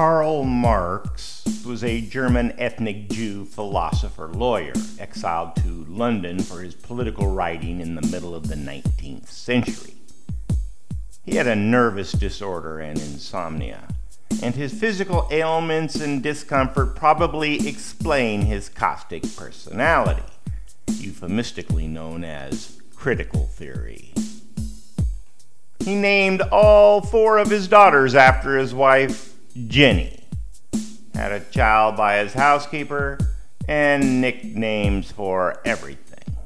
Karl Marx was a German ethnic Jew philosopher lawyer, exiled to London for his political writing in the middle of the 19th century. He had a nervous disorder and insomnia, and his physical ailments and discomfort probably explain his caustic personality, euphemistically known as critical theory. He named all four of his daughters after his wife, Jenny. Had a child by his housekeeper, and nicknames for everything.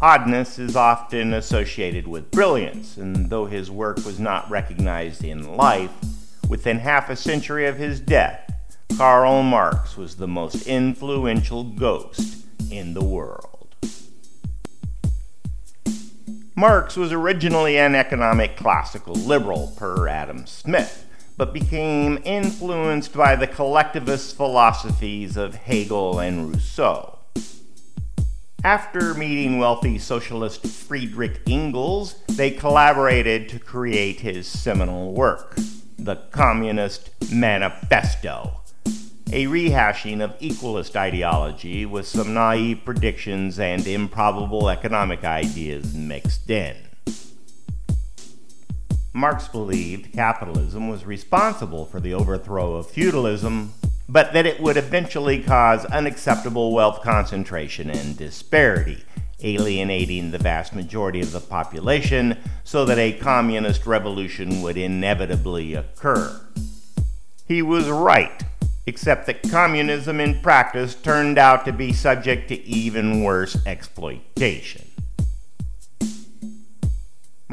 Oddness is often associated with brilliance, and though his work was not recognized in life, within half a century of his death, Karl Marx was the most influential ghost in the world. Marx was originally an economic classical liberal, per Adam Smith, but became influenced by the collectivist philosophies of Hegel and Rousseau. After meeting wealthy socialist Friedrich Engels, they collaborated to create his seminal work, the Communist Manifesto, a rehashing of equalist ideology with some naive predictions and improbable economic ideas mixed in. Marx believed capitalism was responsible for the overthrow of feudalism, but that it would eventually cause unacceptable wealth concentration and disparity, alienating the vast majority of the population so that a communist revolution would inevitably occur. He was right except that communism in practice turned out to be subject to even worse exploitation.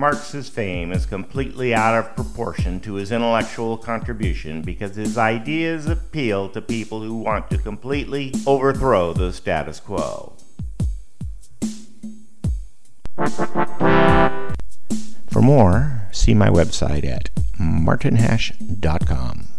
Marx's fame is completely out of proportion to his intellectual contribution because his ideas appeal to people who want to completely overthrow the status quo. For more, see my website at martinhash.com.